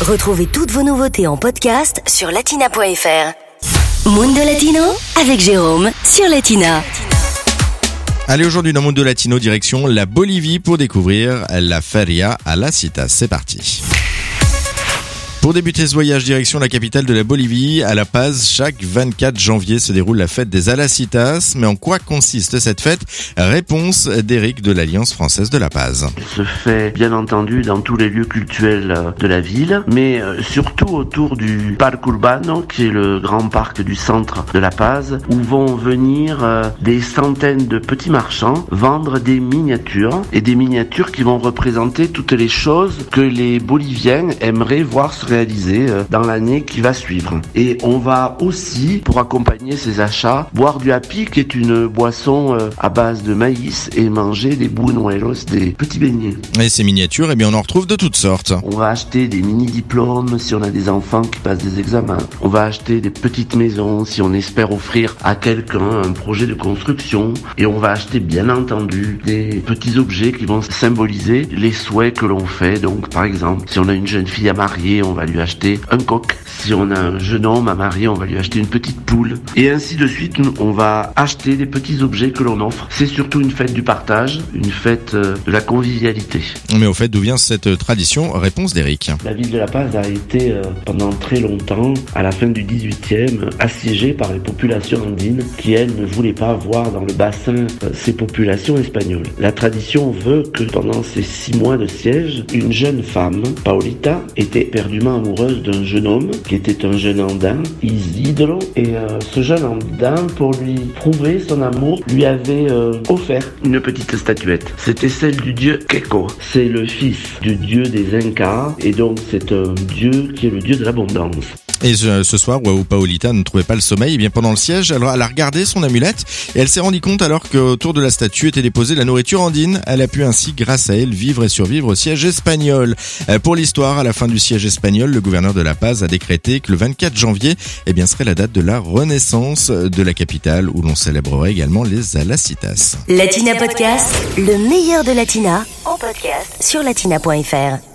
Retrouvez toutes vos nouveautés en podcast sur latina.fr. Mundo Latino avec Jérôme sur Latina. Allez, aujourd'hui dans Mundo Latino, direction la Bolivie pour découvrir la Feria a la Cita. C'est parti. Pour débuter ce voyage direction la capitale de la Bolivie, à La Paz, chaque 24 janvier se déroule la fête des Alacitas. Mais en quoi consiste cette fête? Réponse d'Éric de l'Alliance française de La Paz. Elle se fait bien entendu dans tous les lieux cultuels de la ville, mais euh, surtout autour du Parc Urbano, qui est le grand parc du centre de La Paz, où vont venir euh, des centaines de petits marchands vendre des miniatures, et des miniatures qui vont représenter toutes les choses que les Boliviens aimeraient voir se réaliser euh, dans l'année qui va suivre. Et on va aussi, pour accompagner ces achats, boire du happy, qui est une boisson euh, à base de maïs, et manger des buñuelos, des petits beignets. Et ces miniatures, eh bien, on en retrouve de toutes sortes. On va acheter des mini-diplômes si on a des enfants qui passent des examens. On va acheter des petites maisons si on espère offrir à quelqu'un un projet de construction. Et on va acheter, bien entendu, des petits objets qui vont symboliser les souhaits que l'on fait. Donc, par exemple, si on a une jeune fille à marier, on va lui acheter un coq. Si on a un jeune homme à marier, on va lui acheter une petite poule. Et ainsi de suite, on va acheter des petits objets que l'on offre. C'est surtout une fête du partage, une fête euh, de la convivialité. Mais au fait, d'où vient cette tradition? Réponse d'Éric. La ville de La Paz a été euh, pendant très longtemps, à la fin du 18e, assiégée par les populations andines qui, elles, ne voulaient pas voir dans le bassin euh, ces populations espagnoles. La tradition veut que pendant ces six mois de siège, une jeune femme, Paulita, était perdument amoureuse d'un jeune homme qui était un jeune andin, Isidro, et euh, ce jeune andin, pour lui prouver son amour, lui avait euh, offert une petite statuette. C'était celle du dieu Keko. C'est le fils du dieu des Incas, et donc c'est un dieu qui est le dieu de l'abondance. Et ce, ce soir, où Paolita ne trouvait pas le sommeil, et eh bien pendant le siège, elle, elle a regardé son amulette et elle s'est rendue compte alors qu'autour de la statue était déposée la nourriture andine. Elle a pu ainsi, grâce à elle, vivre et survivre au siège espagnol. Euh, pour l'histoire, à la fin du siège espagnol, le gouverneur de La Paz a décrété que le 24 janvier, eh bien, serait la date de la renaissance de la capitale où l'on célébrerait également les Alacitas. Latina Podcast, le meilleur de Latina, en podcast sur latina.fr.